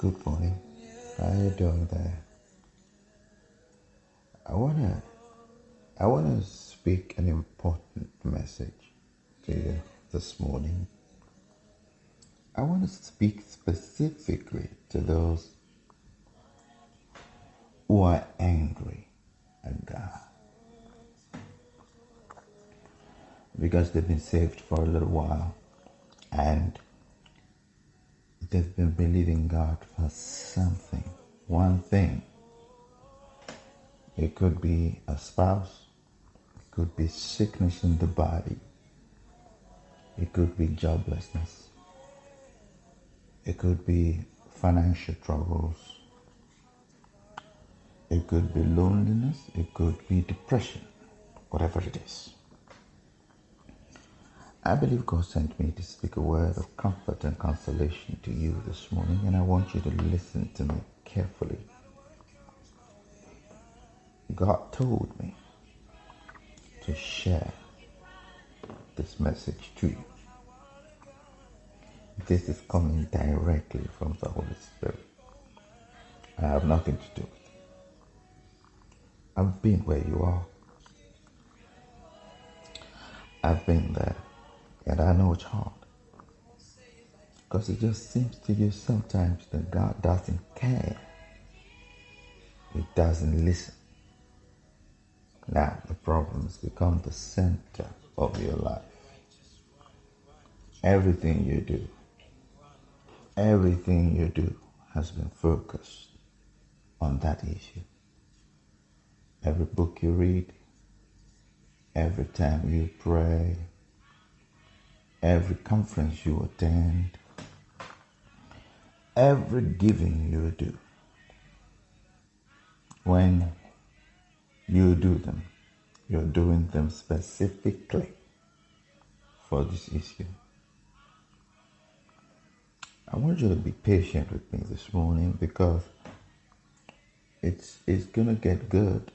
Good morning. How are you doing there? I wanna I wanna speak an important message to you this morning. I wanna speak specifically to those who are angry at God because they've been saved for a little while they've been believing God for something, one thing. It could be a spouse, it could be sickness in the body, it could be joblessness, it could be financial troubles, it could be loneliness, it could be depression, whatever it is. I believe God sent me to speak a word of comfort and consolation to you this morning, and I want you to listen to me carefully. God told me to share this message to you. This is coming directly from the Holy Spirit. I have nothing to do with it. I've been where you are. I've been there. And I know it's hard. Because it just seems to you sometimes that God doesn't care. He doesn't listen. Now the problems become the center of your life. Everything you do, everything you do has been focused on that issue. Every book you read, every time you pray, every conference you attend, every giving you do, when you do them, you're doing them specifically for this issue. I want you to be patient with me this morning because it's it's gonna get good,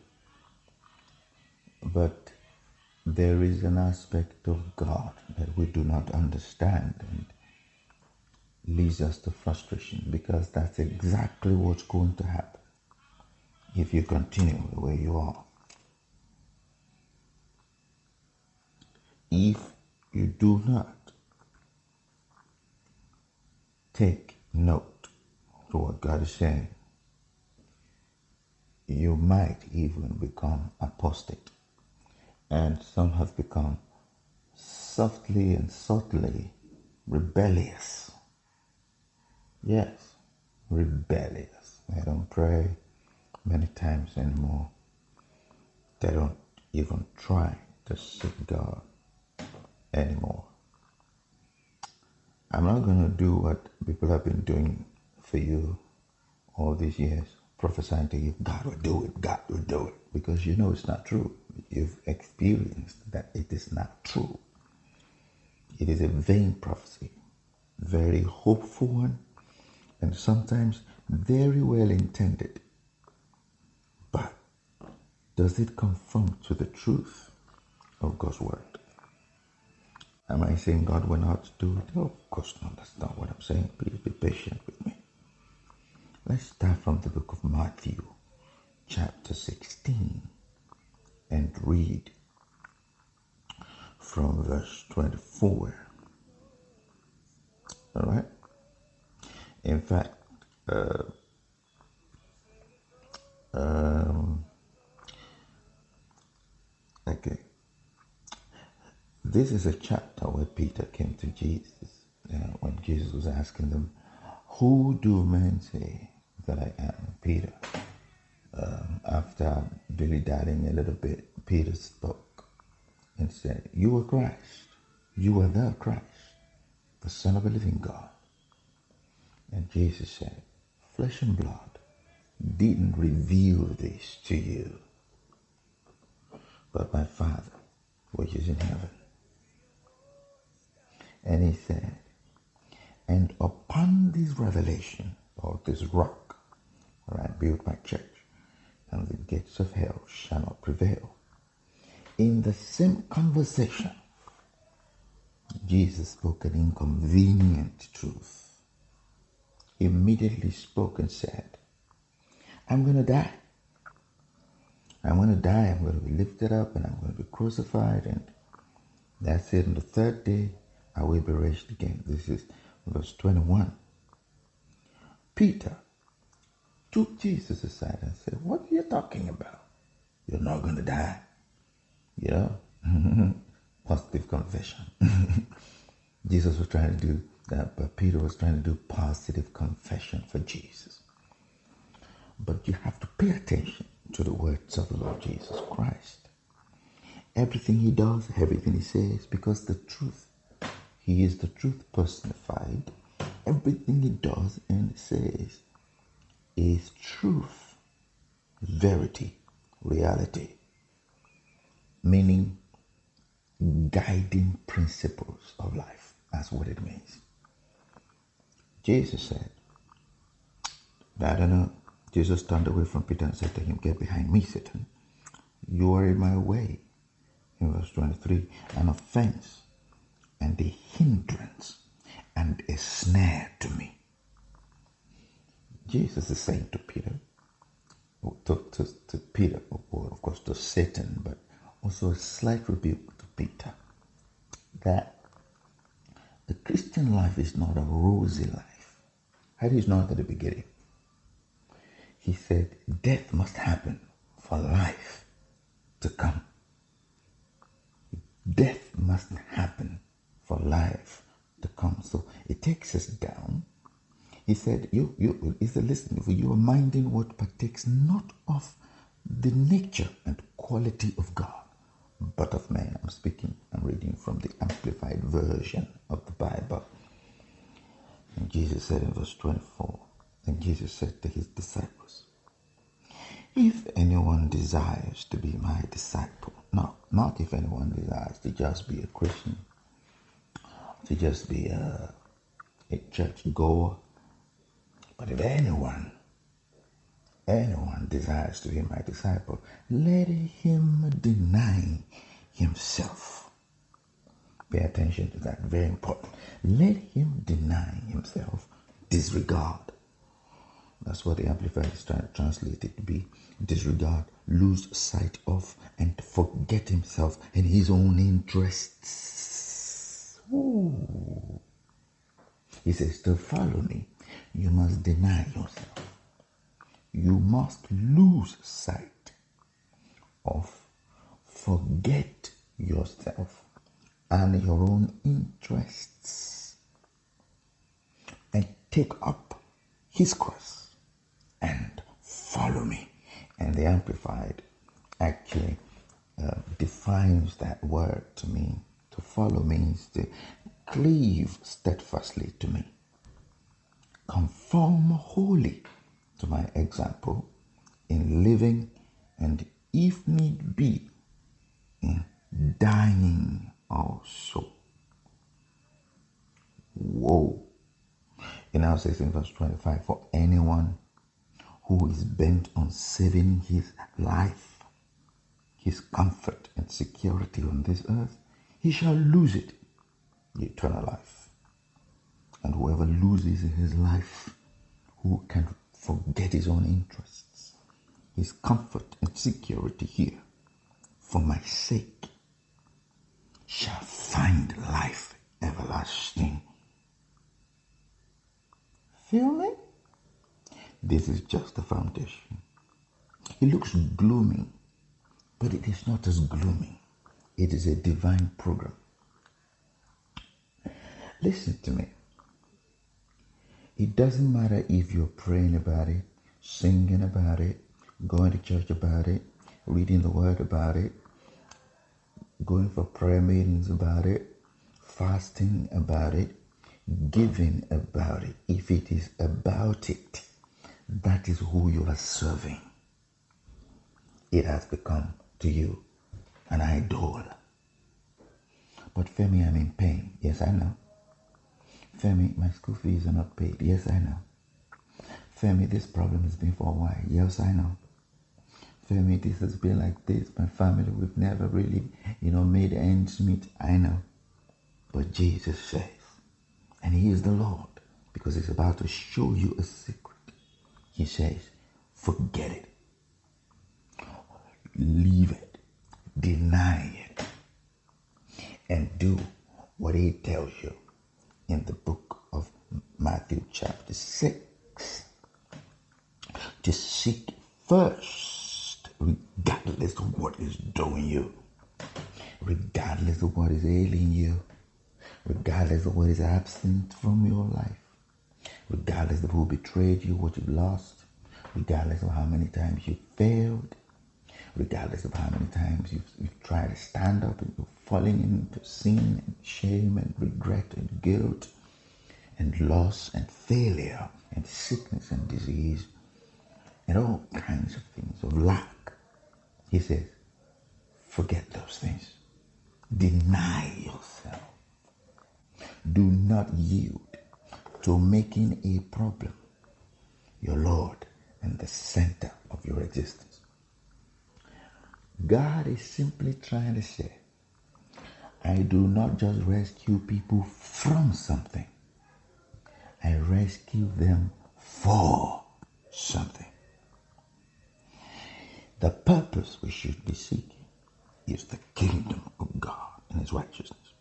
but there is an aspect of God that we do not understand and leads us to frustration because that's exactly what's going to happen if you continue the way you are. If you do not take note to what God is saying, you might even become apostate. And some have become softly and subtly rebellious. Yes, rebellious. They don't pray many times anymore. They don't even try to seek God anymore. I'm not going to do what people have been doing for you all these years, prophesying to you, God will do it, God will do it, because you know it's not true. You've experienced that it is not true. It is a vain prophecy, very hopeful one, and sometimes very well intended. But does it conform to the truth of God's word? Am I saying God will not do it? Of course not. That's not what I'm saying. Please be patient with me. Let's start from the book of Matthew, chapter 16, and read from verse 24. All right? In fact, uh, um, okay. This is a chapter where Peter came to Jesus uh, when Jesus was asking them, Who do men say that I am? Peter. Um, after Billy darting a little bit, Peter spoke and said, You are Christ. You are the Christ, the Son of the living God. And Jesus said, Flesh and blood didn't reveal this to you, but my Father, which is in heaven. And he said, And upon this revelation, or this rock, where I build my church, and the gates of hell shall not prevail. In the same conversation, Jesus spoke an inconvenient truth. He immediately spoke and said, I'm going to die. I'm going to die. I'm going to be lifted up and I'm going to be crucified. And that's it. On the third day, I will be raised again. This is verse 21. Peter took Jesus aside and said, What are you talking about? You're not going to die. You know? Positive confession. Jesus was trying to do that, but Peter was trying to do positive confession for Jesus. But you have to pay attention to the words of the Lord Jesus Christ. Everything he does, everything he says, because the truth, he is the truth personified. Everything he does and says is truth, verity, reality, meaning guiding principles of life. That's what it means. Jesus said, I don't know. Jesus turned away from Peter and said to him, Get behind me, Satan. You are in my way. In verse 23, an offense and a hindrance and a snare to me. Jesus is saying to Peter, to, to, to Peter, or of course to Satan, but also a slight rebuke to Peter, that the Christian life is not a rosy life. That is not at the beginning. He said, death must happen for life to come. Death must happen for life to come. So it takes us down he said, you, you, he said, listen, you are minding what partakes not of the nature and quality of God, but of man. I'm speaking, I'm reading from the amplified version of the Bible. And Jesus said in verse 24, and Jesus said to his disciples, If anyone desires to be my disciple, no, not if anyone desires to just be a Christian, to just be a, a church goer, but if anyone, anyone desires to be my disciple, let him deny himself. Pay attention to that, very important. Let him deny himself, disregard. That's what the Amplified is trying to translate it to be. Disregard, lose sight of, and forget himself and his own interests. Ooh. He says, to follow me you must deny yourself. You must lose sight of, forget yourself and your own interests and take up his cross and follow me. And the Amplified actually uh, defines that word to me. To follow means to cleave steadfastly to me conform wholly to my example in living and, if need be, in dying also. Whoa. It now says in verse 25 For anyone who is bent on saving his life, his comfort and security on this earth, he shall lose it, eternal life. And whoever loses his life, who can forget his own interests, his comfort and security here, for my sake, shall find life everlasting. Feel me? This is just the foundation. It looks gloomy, but it is not as gloomy. It is a divine program. Listen to me. It doesn't matter if you're praying about it, singing about it, going to church about it, reading the word about it, going for prayer meetings about it, fasting about it, giving about it. If it is about it, that is who you are serving. It has become to you an idol. But Femi, I'm in pain. Yes, I know. Femi, my school fees are not paid. Yes, I know. Femi, this problem has been for a while. Yes, I know. Femi, this has been like this. My family, we've never really, you know, made ends meet. I know. But Jesus says, and He is the Lord because he's about to show you a secret. He says, forget it, leave it, deny it, and do what he tells you in the book of Matthew, chapter 6. To seek first, regardless of what is doing you, regardless of what is ailing you, regardless of what is absent from your life, regardless of who betrayed you, what you've lost, regardless of how many times you failed, regardless of how many times you've, you've tried to stand up and you're falling into sin and shame and regret and guilt and loss and failure and sickness and disease and all kinds of things of lack. He says, forget those things. Deny yourself. Do not yield to making a problem your Lord and the center of your existence. God is simply trying to say, I do not just rescue people from something, I rescue them for something. The purpose we should be seeking is the kingdom of God and His righteousness.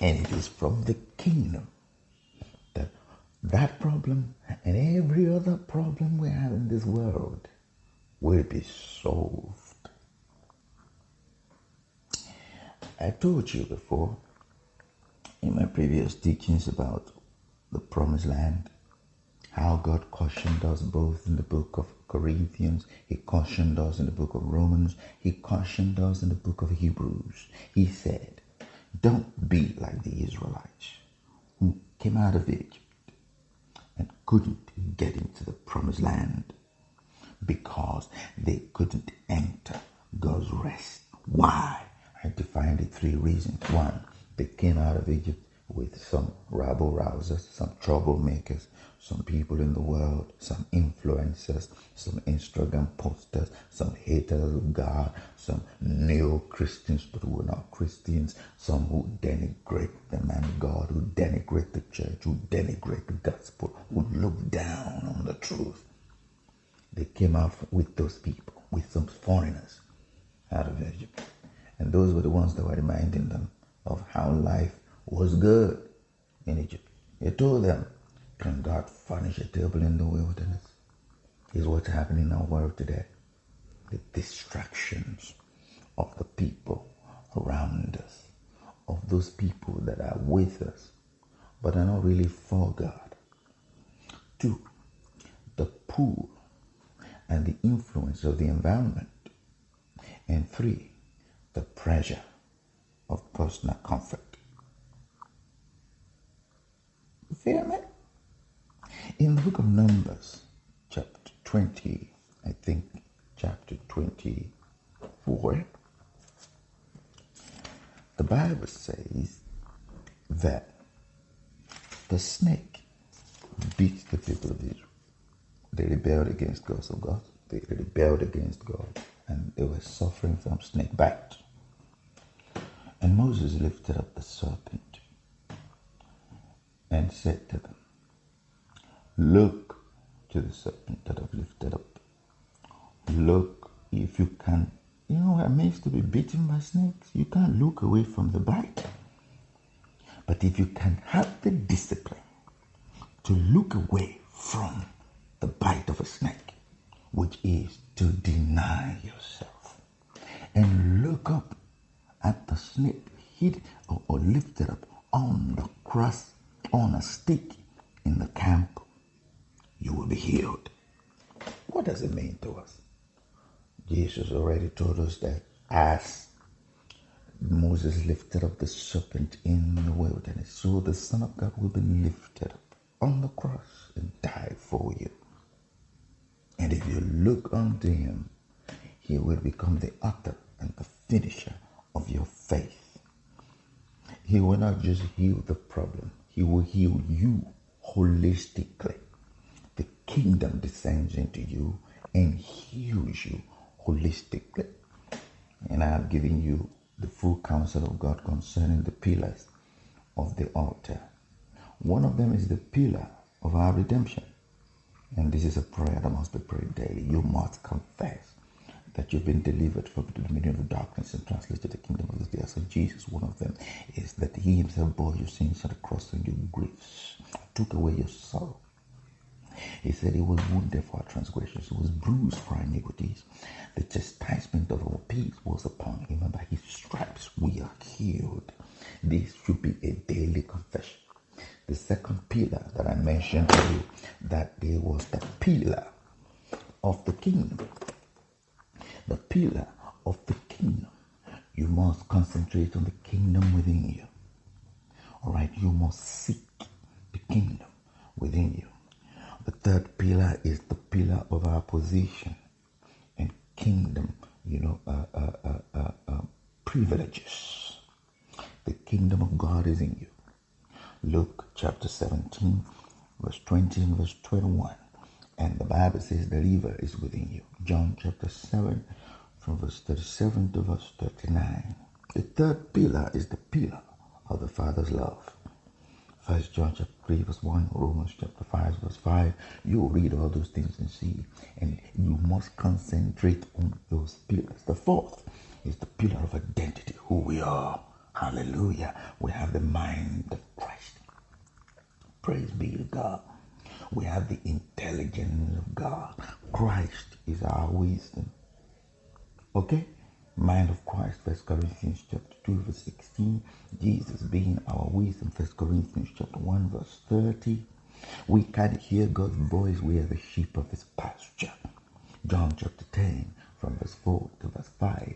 And it is from the kingdom that that problem and every other problem we have in this world will be solved. I told you before in my previous teachings about the promised land how God cautioned us both in the book of Corinthians, He cautioned us in the book of Romans, He cautioned us in the book of Hebrews. He said, Don't be like the Israelites who came out of Egypt and couldn't get into the promised land because they couldn't enter God's rest. Why? I defined it three reasons. One, they came out of Egypt with some rabble rousers, some troublemakers, some people in the world, some influencers, some Instagram posters, some haters of God, some neo Christians but who are not Christians, some who denigrate the man of God, who denigrate the church, who denigrate the gospel, who look down on the truth. They came out with those people, with some foreigners out of Egypt. And those were the ones that were reminding them of how life was good in Egypt. He told them, Can God furnish a table in the wilderness? Is what's happening in our world today. The distractions of the people around us, of those people that are with us, but are not really for God. Two, the pull and the influence of the environment. And three, the pressure of personal comfort. You feel me? In the book of Numbers, chapter 20, I think chapter 24, the Bible says that the snake beats the people of Israel. They rebelled against God, so God, they rebelled against God, and they were suffering from snake bites. And Moses lifted up the serpent and said to them, Look to the serpent that I've lifted up. Look if you can. You know, it means to be bitten by snakes. You can't look away from the bite. But if you can have the discipline to look away from the bite of a snake, which is to deny yourself, and look up at the snake hid or, or lifted up on the cross on a stick in the camp, you will be healed. What does it mean to us? Jesus already told us that as Moses lifted up the serpent in the wilderness, so the Son of God will be lifted up on the cross and die for you. And if you look unto him, he will become the author and the finisher of your faith. He will not just heal the problem, he will heal you holistically. The kingdom descends into you and heals you holistically. And I have given you the full counsel of God concerning the pillars of the altar. One of them is the pillar of our redemption. And this is a prayer that must be prayed daily. You must confess that you've been delivered from the dominion of darkness and translated to the kingdom of the dear son Jesus. One of them is that he himself bore your sins on the cross and your griefs, took away your sorrow. He said he was wounded for our transgressions, he was bruised for our iniquities. The chastisement of our peace was upon him, and by his stripes we are healed. This should be a daily confession. The second pillar that I mentioned to you, that there was the pillar of the kingdom the pillar of the kingdom. You must concentrate on the kingdom within you. All right, you must seek the kingdom within you. The third pillar is the pillar of our position and kingdom, you know, uh, uh, uh, uh, uh privileges. The kingdom of God is in you. Luke chapter 17, verse 20 and verse 21. And the Bible says the river is within you. John chapter 7, from verse 37 to verse 39. The third pillar is the pillar of the Father's love. First John chapter 3 verse 1, Romans chapter 5 verse 5. You read all those things and see. And you must concentrate on those pillars. The fourth is the pillar of identity, who we are. Hallelujah. We have the mind of Christ. Praise be to God. We have the intelligence of God. Christ is our wisdom. Okay? Mind of Christ, First Corinthians chapter 2, verse 16. Jesus being our wisdom, First Corinthians chapter 1, verse 30. We can hear God's voice. We are the sheep of his pasture. John chapter 10, from verse 4 to verse 5.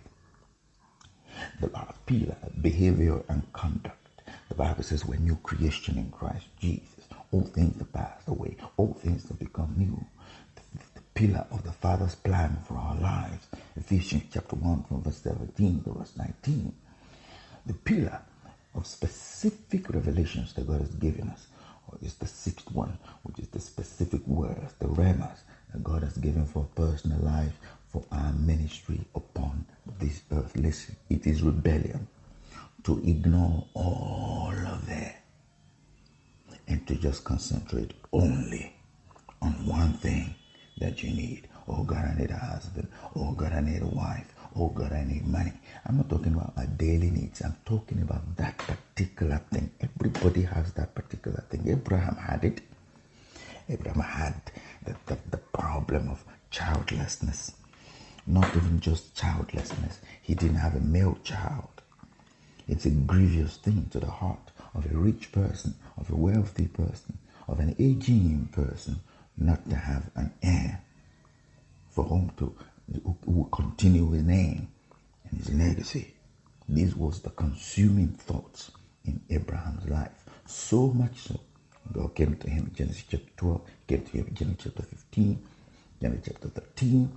The last pillar, behavior and conduct. The Bible says we're new creation in Christ Jesus. All things have passed away. All things have become new. The, the pillar of the Father's plan for our lives. Ephesians chapter 1 from verse 17 to verse 19. The pillar of specific revelations that God has given us is the sixth one, which is the specific words, the rhemas that God has given for personal life, for our ministry upon this earth. Listen, it is rebellion to ignore all of that and to just concentrate only on one thing that you need. Oh God, I need a husband. Oh God, I need a wife. Oh God, I need money. I'm not talking about my daily needs. I'm talking about that particular thing. Everybody has that particular thing. Abraham had it. Abraham had the, the, the problem of childlessness. Not even just childlessness. He didn't have a male child. It's a grievous thing to the heart of a rich person, of a wealthy person, of an aging person, not to have an heir for whom to who continue his name and his legacy. This was the consuming thoughts in Abraham's life. So much so, God came to him in Genesis chapter 12, came to him Genesis chapter 15, Genesis chapter 13.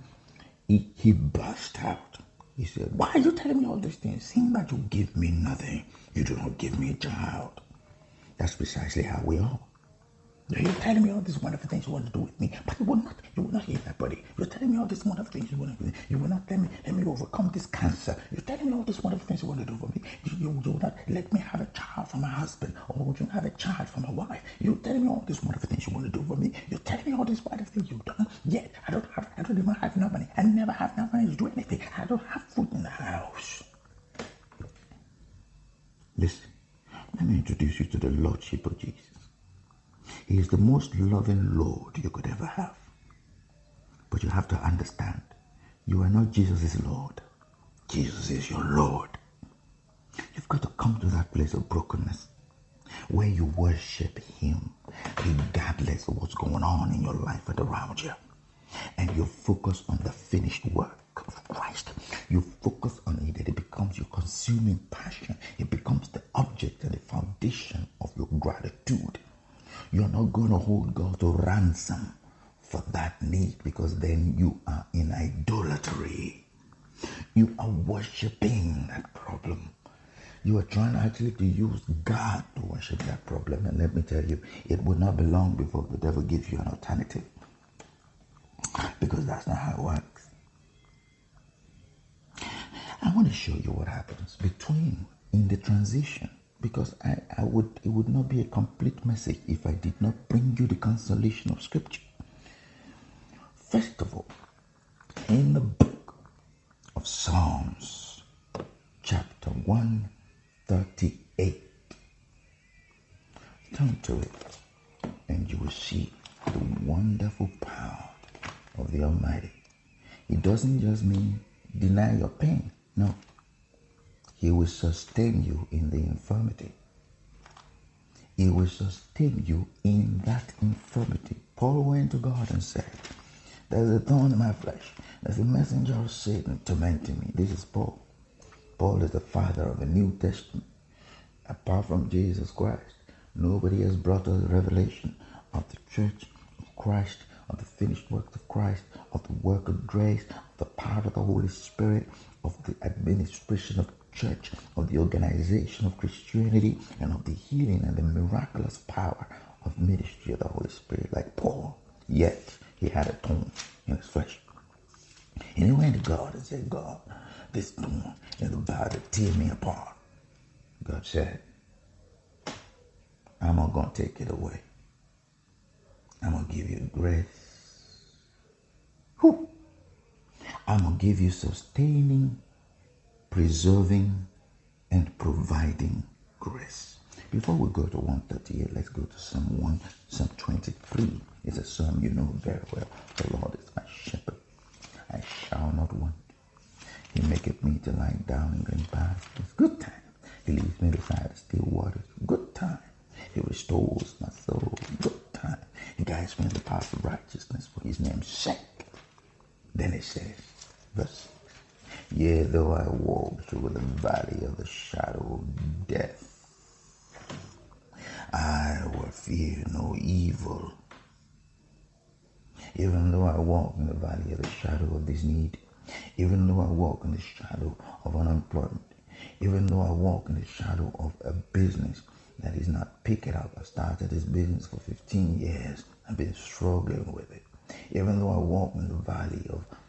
He, he burst out. He said, Why are you telling me all these things? Seeing that you give me nothing, you do not give me a child. That's precisely how we are. You're telling me all these wonderful things you want to do with me, but you will not, you will not hear that, buddy. You're telling me all these wonderful things you want to do. You will not let me, let me overcome this cancer. You're telling me all these wonderful things you want to do for me. You, you, will not let me have a child from my husband, or would you have a child from my wife? You're telling me all these wonderful things you want to do for me. You're telling me all these wonderful things you've done. Yet I don't have, I don't even have enough money. I never have enough money to do anything. I don't have food in the house. Listen, let me introduce you to the Lordship of Jesus. He is the most loving Lord you could ever have. But you have to understand, you are not Jesus' Lord. Jesus is your Lord. You've got to come to that place of brokenness where you worship Him regardless of what's going on in your life and around you. And you focus on the finished work of Christ. You focus on it and it becomes your consuming passion. It becomes the object and the foundation of your gratitude. You're not going to hold God to ransom for that need because then you are in idolatry. You are worshiping that problem. You are trying actually to use God to worship that problem. And let me tell you, it will not be long before the devil gives you an alternative. Because that's not how it works. I want to show you what happens between, in the transition because I, I would it would not be a complete message if I did not bring you the consolation of scripture. First of all, in the book of Psalms, chapter 138, turn to it and you will see the wonderful power of the Almighty. It doesn't just mean deny your pain. No. He will sustain you in the infirmity. He will sustain you in that infirmity. Paul went to God and said, There's a thorn in my flesh. There's a messenger of Satan tormenting me. This is Paul. Paul is the father of the New Testament. Apart from Jesus Christ, nobody has brought us revelation of the church of Christ, of the finished work of Christ, of the work of grace, of the power of the Holy Spirit, of the administration of church, of the organization of Christianity, and of the healing and the miraculous power of ministry of the Holy Spirit, like Paul. Yet he had a thorn in his flesh. And he went to God and said, God, this thorn is about to tear me apart. God said, I'm not going to take it away. I'm going to give you grace. Whew. I'm going to give you sustaining, preserving, and providing grace. Before we go to 138, let's go to Psalm 1, Psalm 23. It's a psalm you know very well. The Lord is my shepherd. I shall not want. He maketh me to lie down in green pastures. Good time. He leads me beside still waters. Good time. He restores my soul. Good time. He guides me in the path of righteousness for his name's sake. Then it says, verse Yea, though I walk through the valley of the shadow of death, I will fear no evil. Even though I walk in the valley of the shadow of this need, even though I walk in the shadow of unemployment, even though I walk in the shadow of a business that is not picking up. I started this business for 15 years. I've been struggling with it. Even though I walk in the valley of, of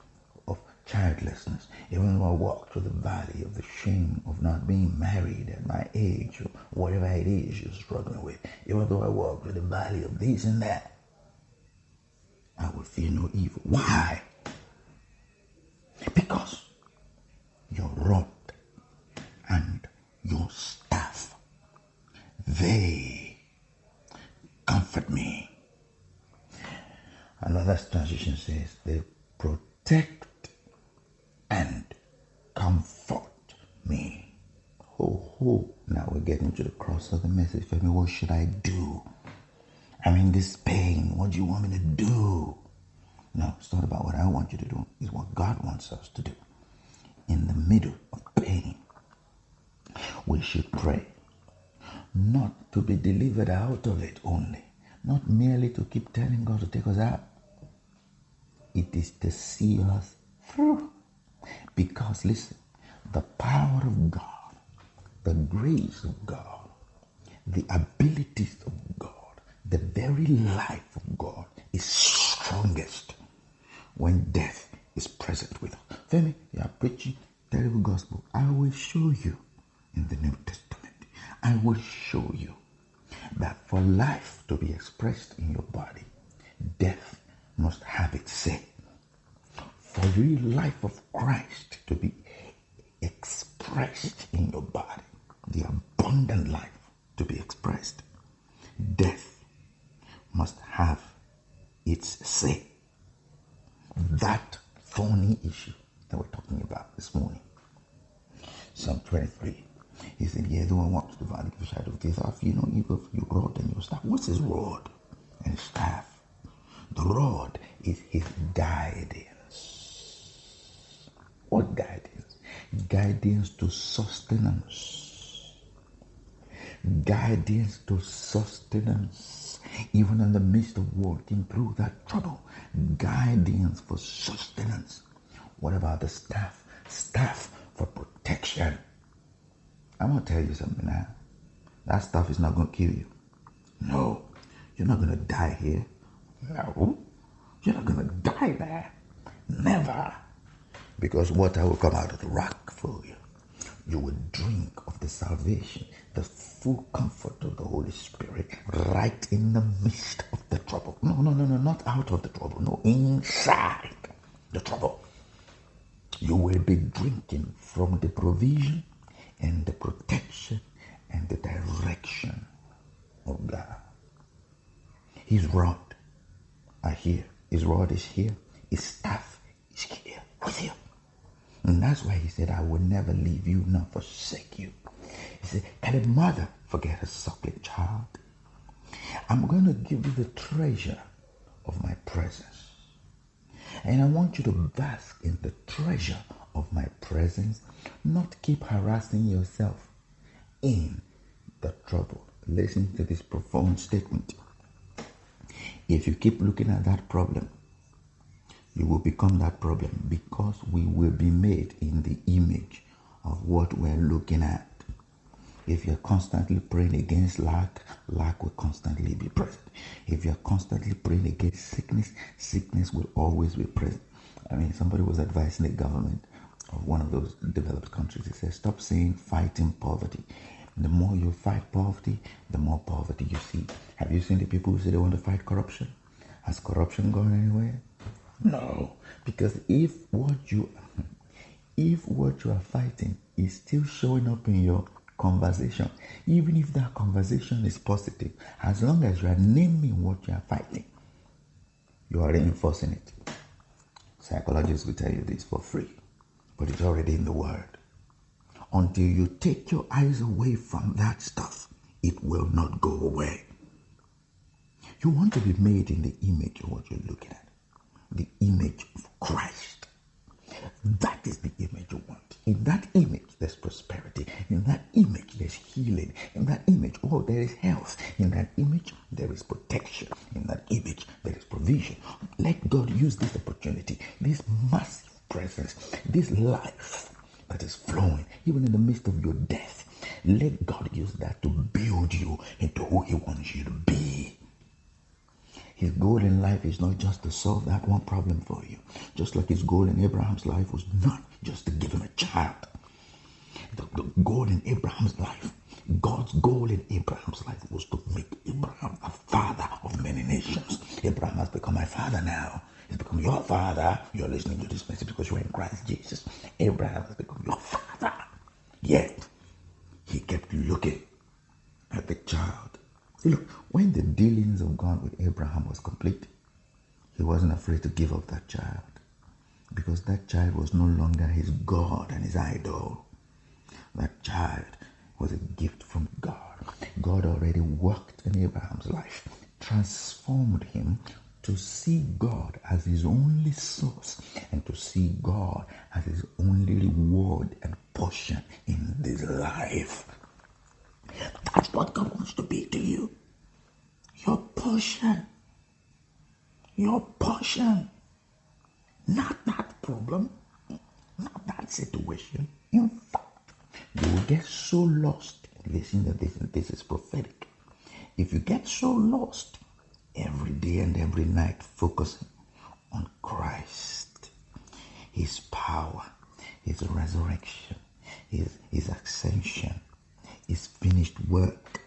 childlessness, even though I walk through the valley of the shame of not being married at my age or whatever it is you're struggling with, even though I walk through the valley of this and that, I will fear no evil. Why? Because your rod and your staff, they comfort me. Another translation says they protect and comfort me. Ho ho. Now we're getting to the cross of the message. Femi, what should I do? I'm in this pain. What do you want me to do? No, it's not about what I want you to do. It's what God wants us to do. In the middle of pain, we should pray. Not to be delivered out of it only. Not merely to keep telling God to take us out. It is to see us through. Because listen, the power of God, the grace of God, the abilities of God, the very life of God is strongest when death is present with us. Femi, you are preaching terrible gospel. I will show you in the New Testament. I will show you that for life to be expressed in your body, death must have its say. For the real life of Christ to be expressed in your body, the abundant life to be expressed, death must have its say. That thorny issue that we're talking about this morning. Psalm 23. He said, Yeah, though I walk through the valley of the shadow of death, I fear no evil for your rod and your staff. What's his rod and staff? The rod is his guidance. What guidance? Guidance to sustenance. Guidance to sustenance. Even in the midst of walking through that trouble, guidance for sustenance. What about the staff? Staff for protection. I'm going to tell you something now. That stuff is not going to kill you. No, you're not going to die here. No, you're not going to die there. Never. Because water will come out of the rock for you. You will drink of the salvation, the full comfort of the Holy Spirit, right in the midst of the trouble. No, no, no, no, not out of the trouble. No, inside the trouble. You will be drinking from the provision and the protection and the direction of God. His rod are here. His rod is here. His staff is here with you. And that's why he said, I will never leave you nor forsake you. He said, Can a mother forget her suckling child? I'm going to give you the treasure of my presence. And I want you to bask in the treasure of my presence, not keep harassing yourself in the trouble. Listen to this profound statement. If you keep looking at that problem, you will become that problem because we will be made in the image of what we're looking at. If you're constantly praying against lack, lack will constantly be present. If you're constantly praying against sickness, sickness will always be present. I mean, somebody was advising the government of one of those developed countries. He said, Stop saying fighting poverty. The more you fight poverty, the more poverty you see. Have you seen the people who say they want to fight corruption? Has corruption gone anywhere? No, because if what you if what you are fighting is still showing up in your conversation, even if that conversation is positive, as long as you are naming what you are fighting, you are reinforcing it. Psychologists will tell you this for free, but it's already in the word. Until you take your eyes away from that stuff, it will not go away. You want to be made in the image of what you're looking at the image of Christ. That is the image you want. In that image, there's prosperity. In that image, there's healing. In that image, oh, there is health. In that image, there is protection. In that image, there is provision. Let God use this opportunity, this massive presence, this life that is flowing, even in the midst of your death. Let God use that to build you into who He wants you to be. His goal in life is not just to solve that one problem for you. Just like his goal in Abraham's life was not just to give him a child. The, the goal in Abraham's life, God's goal in Abraham's life was to make Abraham a father of many nations. Abraham has become my father now. He's become your father. You're listening to this message because you're in Christ Jesus. Abraham has become your father. Yet, he kept looking at the child look, when the dealings with Abraham was complete, he wasn't afraid to give up that child because that child was no longer his God and his idol. That child was a gift from God. God already worked in Abraham's life, transformed him to see God as his only source and to see God as his only reward and portion in this life. That's what God wants to be to you. Your portion. Your portion. Not that problem. Not that situation. In fact, you will get so lost. Listen to this, this is prophetic. If you get so lost every day and every night focusing on Christ, His power, His resurrection, His, His ascension, His finished work,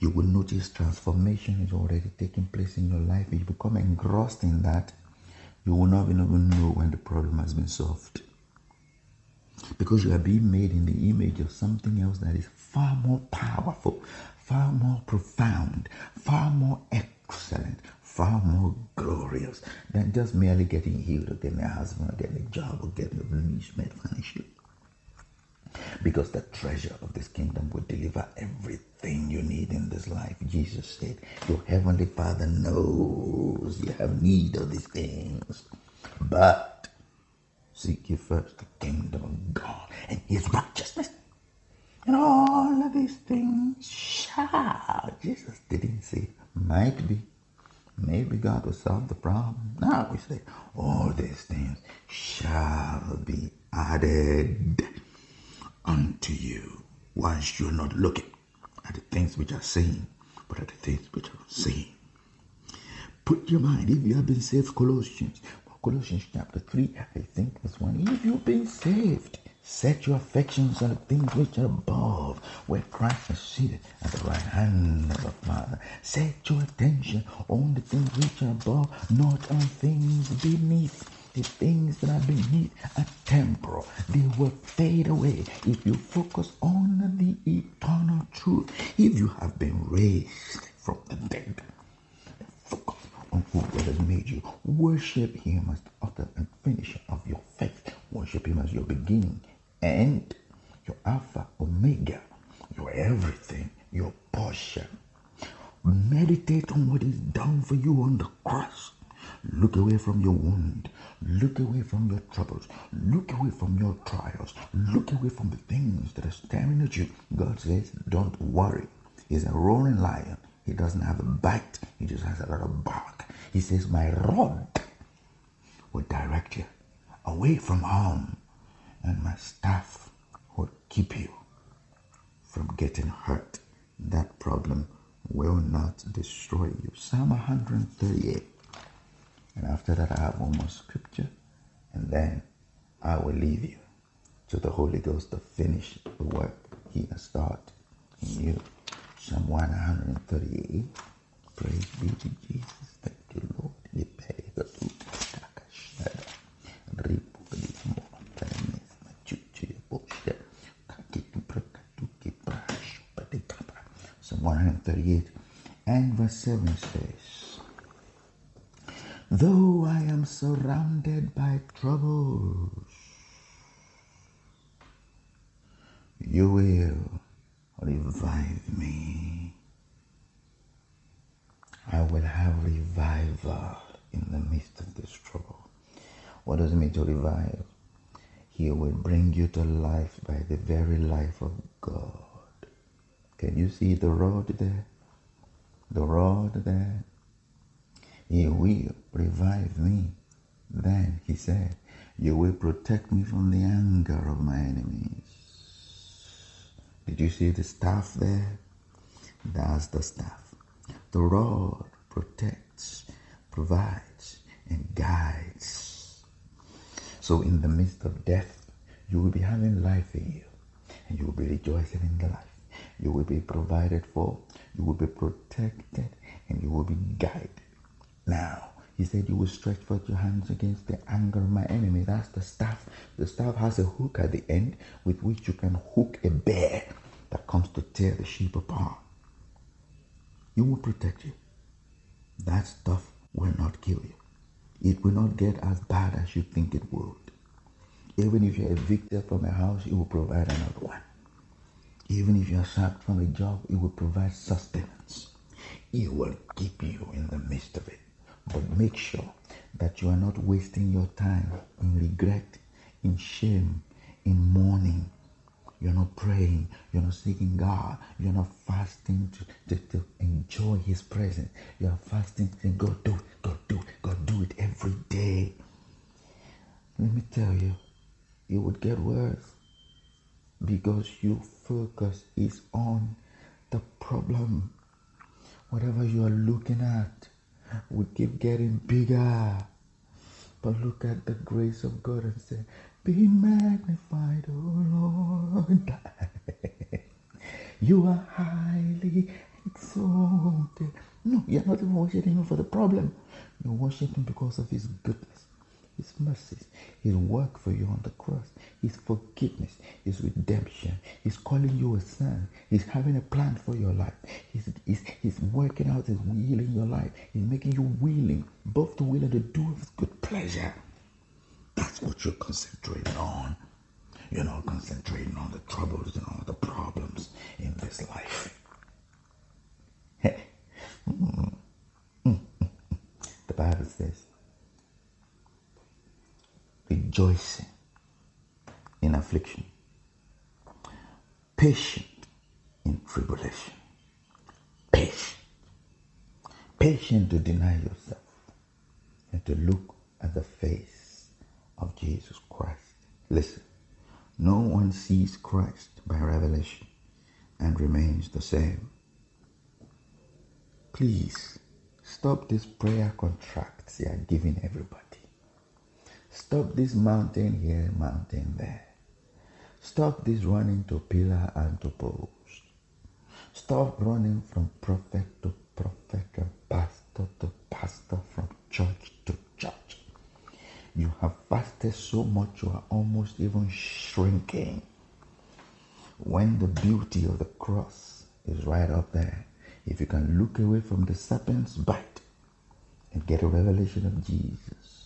you will notice transformation is already taking place in your life. If you become engrossed in that, you will not even know when the problem has been solved. Because you are being made in the image of something else that is far more powerful, far more profound, far more excellent, far more glorious than just merely getting healed or getting a husband or getting a job or getting a financially because the treasure of this kingdom will deliver everything you need in this life. Jesus said, Your heavenly Father knows you have need of these things, but seek ye first the kingdom of God and his righteousness. And all of these things shall. Jesus didn't say, might be. Maybe God will solve the problem. Now we say, all these things shall be added unto you whilst you're not looking at the things which are seen, but at the things which are seen. Put your mind, if you have been saved, Colossians, Colossians chapter 3, I think this one, if you've been saved, Set your affections on the things which are above, where Christ is seated at the right hand of the Father. Set your attention on the things which are above, not on things beneath. The things that are beneath are temporal. They will fade away if you focus on the eternal truth. If you have been raised from the dead, focus on who God has made you. Worship Him as the author and finisher of your faith. Worship Him as your beginning and your Alpha, Omega, your everything, your portion. Meditate on what is done for you on the cross. Look away from your wound. Look away from your troubles. Look away from your trials. Look away from the things that are staring at you. God says, Don't worry. He's a roaring lion. He doesn't have a bite, he just has a lot of bark. He says, My rod will direct you away from harm and my staff will keep you from getting hurt. That problem will not destroy you. Psalm 138. And after that, I have one more scripture, and then I will leave you to the Holy Ghost to finish the work He has started in you. Psalm 138. Praise be to Jesus. Thank you, Lord. Psalm 138 and verse 7 says, Though I am surrounded by troubles, you will revive me. I will have revival in the midst of this trouble. What does it mean to revive? He will bring you to life by the very life of God. Can you see the rod there? The rod there? He will revive me. Then he said, You will protect me from the anger of my enemies. Did you see the staff there? That's the staff. The rod protects, provides, and guides. So, in the midst of death, you will be having life in you, and you will be rejoicing in the life you will be provided for, you will be protected, and you will be guided. Now, he said, You will stretch forth your hands against the anger of my enemy. That's the staff. The staff has a hook at the end with which you can hook a bear that comes to tear the sheep apart. You will protect you. That stuff will not kill you. It will not get as bad as you think it would. Even if you're evicted from a house, it will provide another one. Even if you are sacked from a job, it will provide sustenance. It will keep you in the midst of it. But make sure that you are not wasting your time in regret, in shame, in mourning. You're not praying. You're not seeking God. You're not fasting to, to, to enjoy His presence. You're fasting to God, do it, God, do it, God, do it every day. Let me tell you, it would get worse because your focus is on the problem. Whatever you are looking at will keep getting bigger. But look at the grace of God and say, Be magnified, O Lord. you are highly exalted. No, you're not even worshiping Him for the problem. You're worshiping Him because of His goodness. His mercies, His work for you on the cross, His forgiveness, His redemption. He's calling you a son. He's having a plan for your life. He's, he's, he's working out His will in your life. He's making you willing, both to will and to do His good pleasure. That's what you're concentrating on. You're not concentrating on the troubles and all the problems in this life. the Bible says, rejoicing in affliction, patient in tribulation, patient, patient to deny yourself and to look at the face of Jesus Christ. Listen, no one sees Christ by revelation and remains the same. Please stop these prayer contracts you are giving everybody. Stop this mountain here, mountain there. Stop this running to pillar and to post. Stop running from prophet to prophet and pastor to pastor, from church to church. You have fasted so much you are almost even shrinking. When the beauty of the cross is right up there, if you can look away from the serpent's bite and get a revelation of Jesus,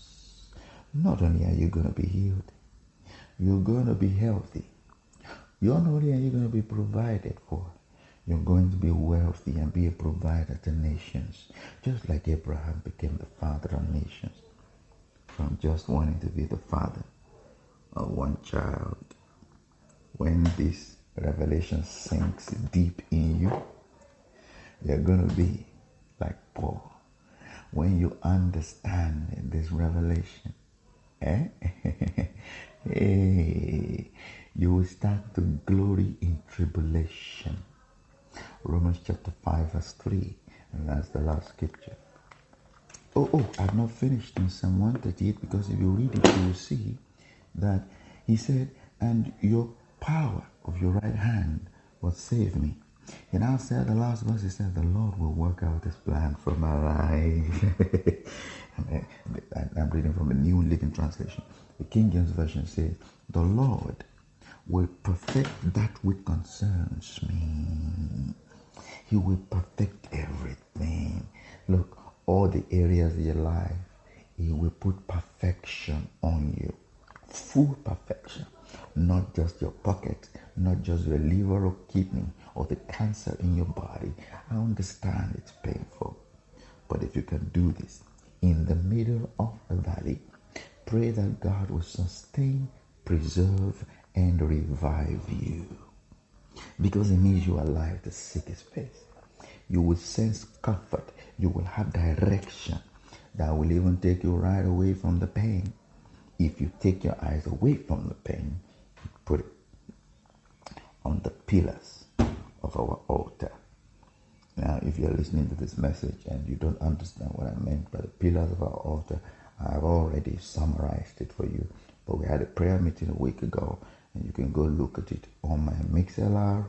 not only are you going to be healed, you're going to be healthy. You're not only are you going to be provided for, you're going to be wealthy and be a provider to nations, just like Abraham became the father of nations from just wanting to be the father of one child. When this revelation sinks deep in you, you're going to be like Paul. When you understand this revelation, eh? hey, you will start to glory in tribulation. Romans chapter 5, verse 3, and that's the last scripture. Oh, oh, I've not finished in Psalm 138 because if you read it, you will see that he said, And your power of your right hand will save me. He now said, the last verse, he said, The Lord will work out his plan for my life. Eh, eh, I'm reading from the New Living Translation. The King James Version says, The Lord will perfect that which concerns me. He will perfect everything. Look, all the areas of your life, He will put perfection on you. Full perfection. Not just your pocket, not just your liver or kidney or the cancer in your body. I understand it's painful. But if you can do this in the middle of a valley, pray that God will sustain, preserve, and revive you. Because it means you are alive to seek His face. You will sense comfort. You will have direction that will even take you right away from the pain. If you take your eyes away from the pain, put it on the pillars of our altar. Now, if you're listening to this message and you don't understand what I meant by the pillars of our altar, I've already summarized it for you. But we had a prayer meeting a week ago, and you can go look at it on my MixLR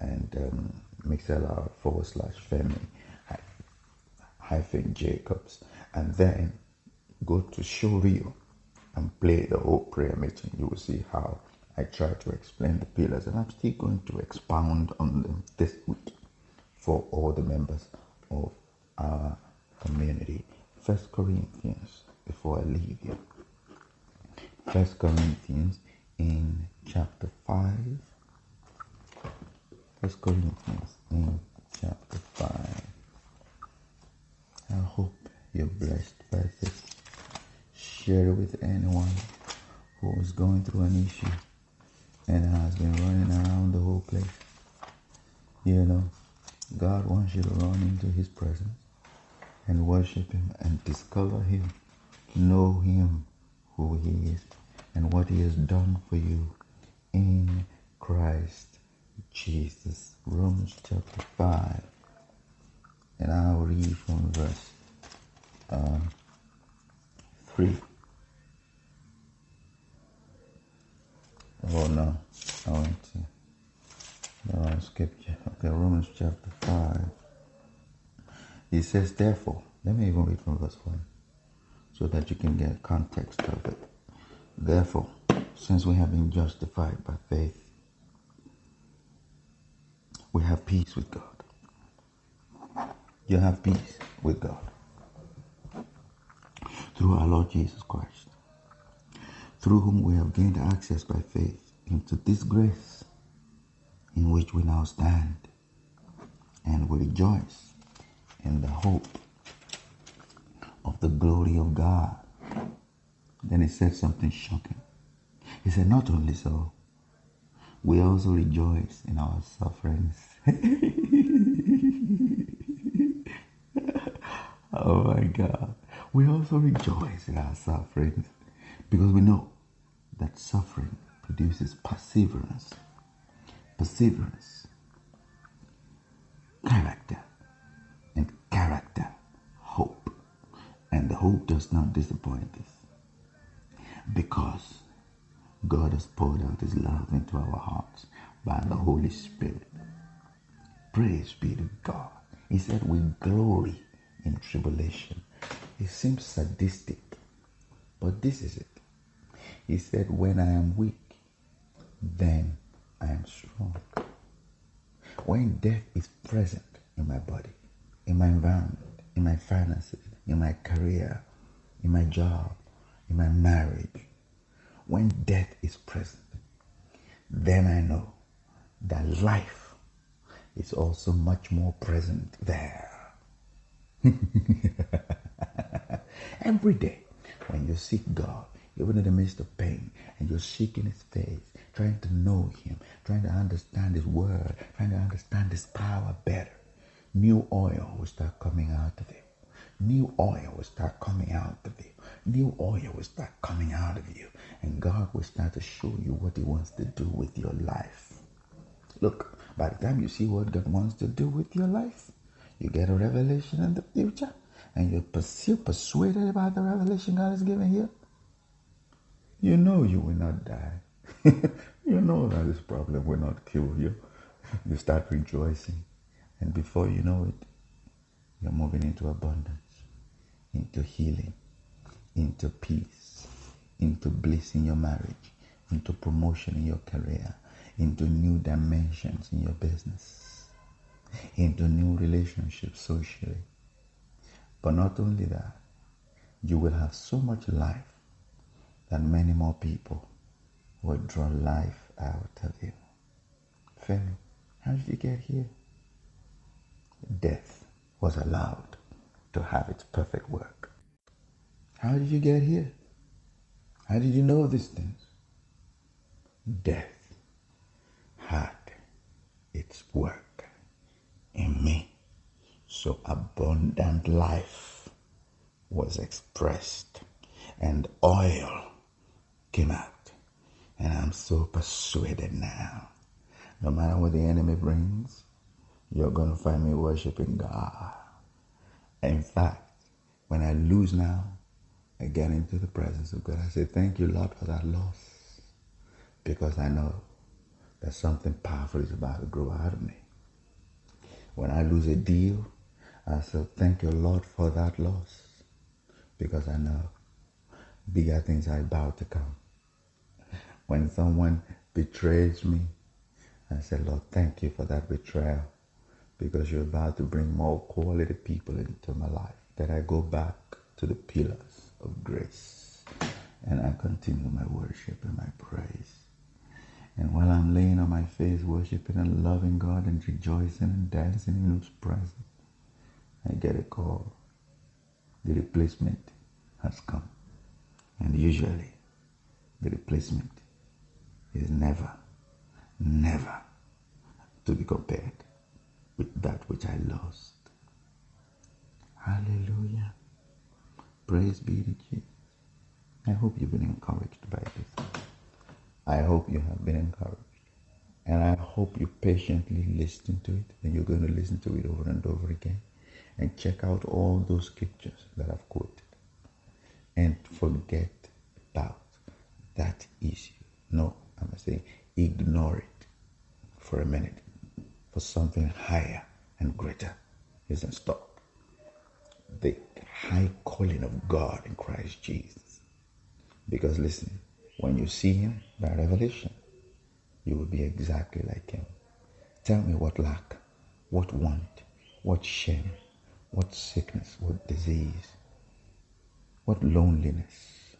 and um, MixLR forward slash Femi hyphen Jacobs, and then go to show and play the whole prayer meeting. You will see how I try to explain the pillars, and I'm still going to expound on them this week for all the members of our community. First Corinthians, before I leave you. First Corinthians in chapter 5. First Corinthians in chapter 5. I hope you're blessed by this. Share it with anyone who is going through an issue and has been running around the whole place. You know, God wants you to run into His presence and worship Him and discover Him, know Him, who He is, and what He has done for you in Christ Jesus. Romans chapter 5. And I'll read from verse uh, 3. Oh no, I went to wrong scripture. Okay, Romans chapter 5. He says, therefore, let me even read from verse 1 so that you can get context of it. Therefore, since we have been justified by faith, we have peace with God. You have peace with God through our Lord Jesus Christ, through whom we have gained access by faith into this grace in which we now stand, and we rejoice in the hope of the glory of God. Then he said something shocking. He said, Not only so, we also rejoice in our sufferings. oh my God. We also rejoice in our sufferings because we know that suffering produces perseverance. Perseverance, character, and character, hope. And the hope does not disappoint us because God has poured out His love into our hearts by the Holy Spirit. Praise be to God. He said, We glory in tribulation. It seems sadistic, but this is it. He said, When I am weak, then I am strong. When death is present in my body, in my environment, in my finances, in my career, in my job, in my marriage, when death is present, then I know that life is also much more present there. Every day, when you seek God, even in the midst of pain, and you're seeking His face, trying to know Him, trying to understand His Word, trying to understand His power better, new oil will start coming out of you. New oil will start coming out of you. New oil will start coming out of you. And God will start to show you what He wants to do with your life. Look, by the time you see what God wants to do with your life, you get a revelation in the future, and you're persuaded about the revelation God has given you, you know you will not die. you know that this problem will not kill you. You start rejoicing. And before you know it, you're moving into abundance, into healing, into peace, into bliss in your marriage, into promotion in your career, into new dimensions in your business, into new relationships socially. But not only that, you will have so much life that many more people will draw life out of you. Femi, how did you get here? Death was allowed to have its perfect work. How did you get here? How did you know these things? Death had its work in me. So abundant life was expressed and oil came out. And I'm so persuaded now. No matter what the enemy brings, you're going to find me worshiping God. In fact, when I lose now, I get into the presence of God. I say, Thank you, Lord, for that loss. Because I know that something powerful is about to grow out of me. When I lose a deal, I say, Thank you, Lord, for that loss. Because I know bigger things are about to come. When someone betrays me, I say, Lord, thank you for that betrayal because you're about to bring more quality people into my life. That I go back to the pillars of grace and I continue my worship and my praise. And while I'm laying on my face, worshiping and loving God and rejoicing and dancing in His presence, I get a call. The replacement has come. And usually, the replacement is never, never to be compared with that which I lost. Hallelujah. Praise be to Jesus. I hope you've been encouraged by this. I hope you have been encouraged. And I hope you patiently listen to it and you're going to listen to it over and over again and check out all those scriptures that I've quoted and forget about that issue. No, I'm saying ignore it for a minute for something higher and greater is in stock. The high calling of God in Christ Jesus. Because listen, when you see Him by revelation, you will be exactly like Him. Tell me what lack, what want, what shame, what sickness, what disease, what loneliness,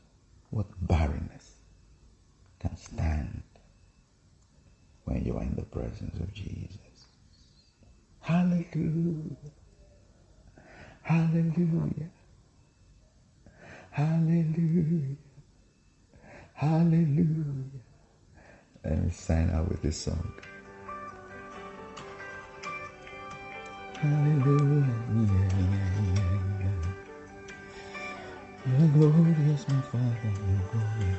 what barrenness can stand when you are in the presence of Jesus. Hallelujah. Hallelujah. Hallelujah. Hallelujah. Let me sign out with this song. Hallelujah. You're glorious, my Father. You're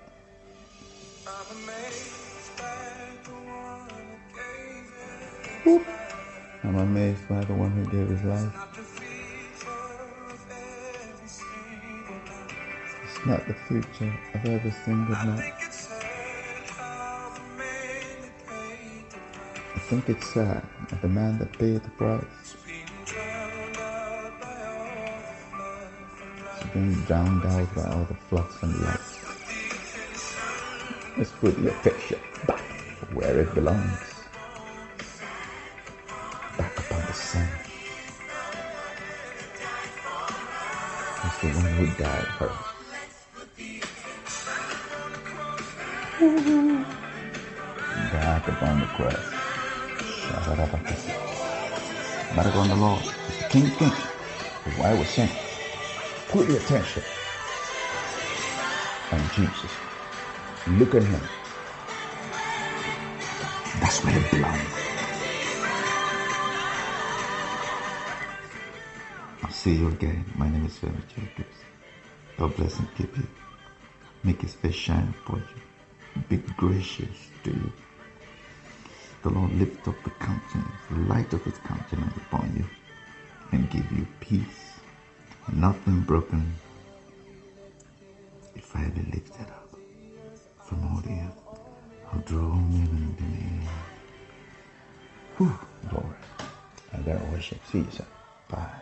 I'm amazed by the one who gave his life. It's not the future of every single night. I think it's sad that the man that paid the price has been drowned out by all the floods and lights. Let's put your picture back where it belongs. The one who died first. Back upon the crest. Back on the Lord. It's the King of Kings. That's why was saying, put your attention on Jesus. Look at him. That's where it belongs. See you again. My name is Femi Jacobs. God bless and keep you. Make his face shine upon you. Be gracious to you. The Lord lift up the countenance, the light of his countenance upon you, and give you peace. Nothing broken if I be lifted up from all the earth. I'll draw men unto me. Whew, glory. I gotta worship. See you, sir. Bye.